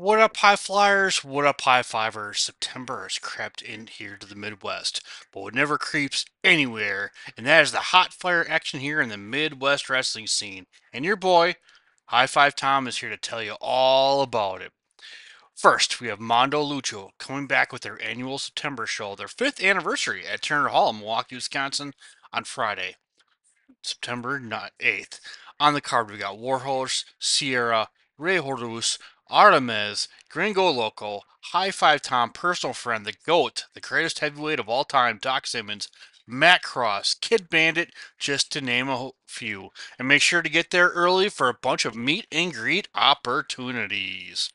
What up, high flyers? What up, high fivers? September has crept in here to the Midwest, but it never creeps anywhere, and that is the hot fire action here in the Midwest wrestling scene. And your boy, High Five Tom, is here to tell you all about it. First, we have Mondo Lucha coming back with their annual September show, their fifth anniversary at Turner Hall in Milwaukee, Wisconsin, on Friday, September 8th. On the card, we got Warhorse, Sierra, Rey Horus, Artemis, Gringo Local, High Five Tom, personal friend, the GOAT, the greatest heavyweight of all time, Doc Simmons, Matt Cross, Kid Bandit, just to name a few. And make sure to get there early for a bunch of meet and greet opportunities.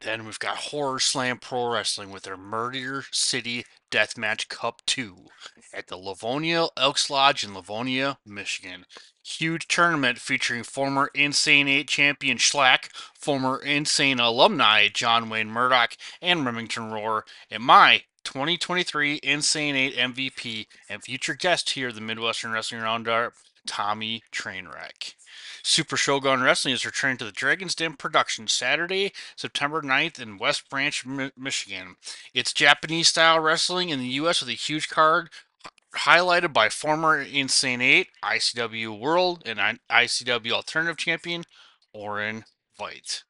Then we've got Horror Slam Pro Wrestling with their Murder City Deathmatch Cup 2 at the Livonia Elks Lodge in Livonia, Michigan huge tournament featuring former Insane 8 champion Schlack, former Insane alumni John Wayne Murdoch, and Remington Roar, and my 2023 Insane 8 MVP and future guest here at the Midwestern Wrestling Roundup, Tommy Trainwreck. Super Shogun Wrestling is returning to the Dragon's Den production Saturday, September 9th in West Branch, Michigan. It's Japanese style wrestling in the U.S. with a huge card highlighted by former Insane 8, ICW World, and ICW Alternative Champion, Orin Veidt.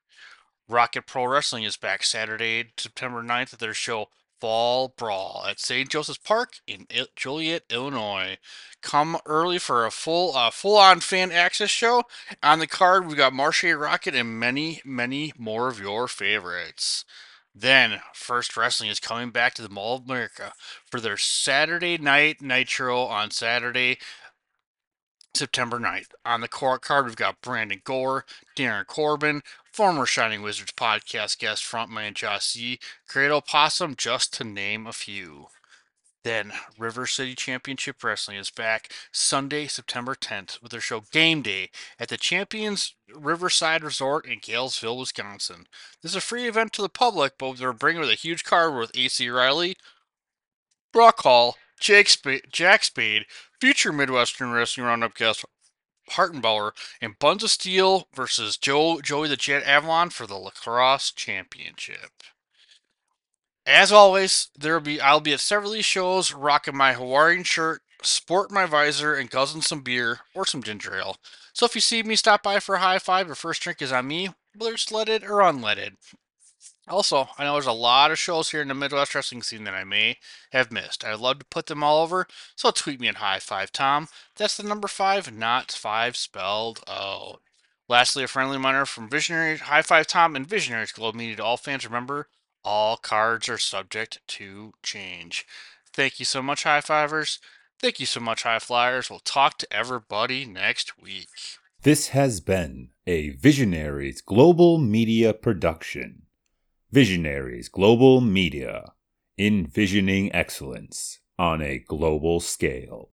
Rocket Pro Wrestling is back Saturday, September 9th at their show Fall Brawl at St. Joseph's Park in Joliet, Illinois. Come early for a full uh, full-on fan access show. On the card, we've got Marshe Rocket and many, many more of your favorites. Then, First Wrestling is coming back to the Mall of America for their Saturday Night Nitro on Saturday, September 9th. On the court card, we've got Brandon Gore, Darren Corbin, former Shining Wizards podcast guest frontman Josh C., Credo Possum, just to name a few. Then, River City Championship Wrestling is back Sunday, September 10th with their show Game Day at the Champions Riverside Resort in Galesville, Wisconsin. This is a free event to the public, but they're bringing with a huge card with AC Riley, Brock Hall, Jake Sp- Jack Spade, future Midwestern Wrestling Roundup guest Hartenbauer, and Buns of Steel versus Joe Joey the Jet Avalon for the Lacrosse Championship. As always, there'll be I'll be at several of these shows rocking my Hawaiian shirt, sport my visor, and guzzling some beer or some ginger ale. So if you see me stop by for a high five, your first drink is on me, whether it's leaded or unleaded. Also, I know there's a lot of shows here in the Midwest wrestling scene that I may have missed. I'd love to put them all over, so tweet me at High Five Tom. That's the number five, not five spelled out. Lastly, a friendly reminder from Visionary High Five Tom and Visionaries Globe Media to all fans. Remember, all cards are subject to change. Thank you so much, High Fivers. Thank you so much, High Flyers. We'll talk to everybody next week. This has been a Visionaries Global Media production. Visionaries Global Media, envisioning excellence on a global scale.